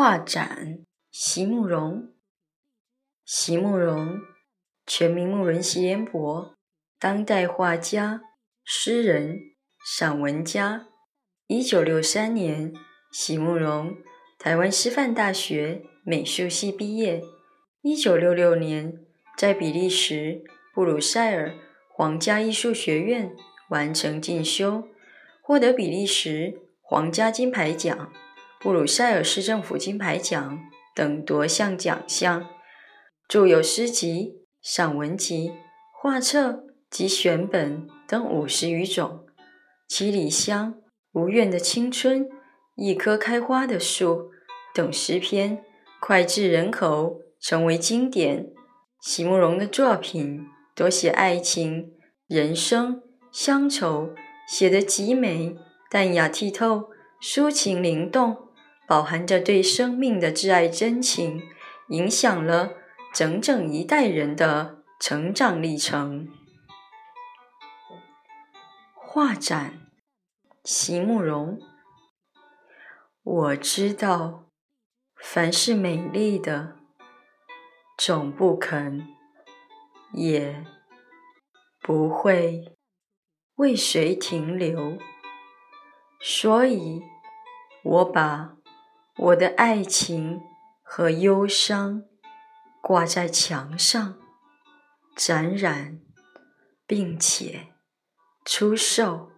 画展席慕容，席慕容，全名慕容席彦博，当代画家、诗人、散文家。一九六三年，席慕容台湾师范大学美术系毕业。一九六六年，在比利时布鲁塞尔皇家艺术学院完成进修，获得比利时皇家金牌奖。布鲁塞尔市政府金牌奖等多项奖项，著有诗集、散文集、画册及选本等五十余种。七里香、无怨的青春、一棵开花的树等诗篇脍炙人口，成为经典。席慕容的作品多写爱情、人生、乡愁，写得极美、淡雅剔透、抒情灵动。饱含着对生命的挚爱真情，影响了整整一代人的成长历程。画展，席慕容。我知道，凡是美丽的，总不肯，也不会为谁停留，所以，我把。我的爱情和忧伤挂在墙上，展览，并且出售。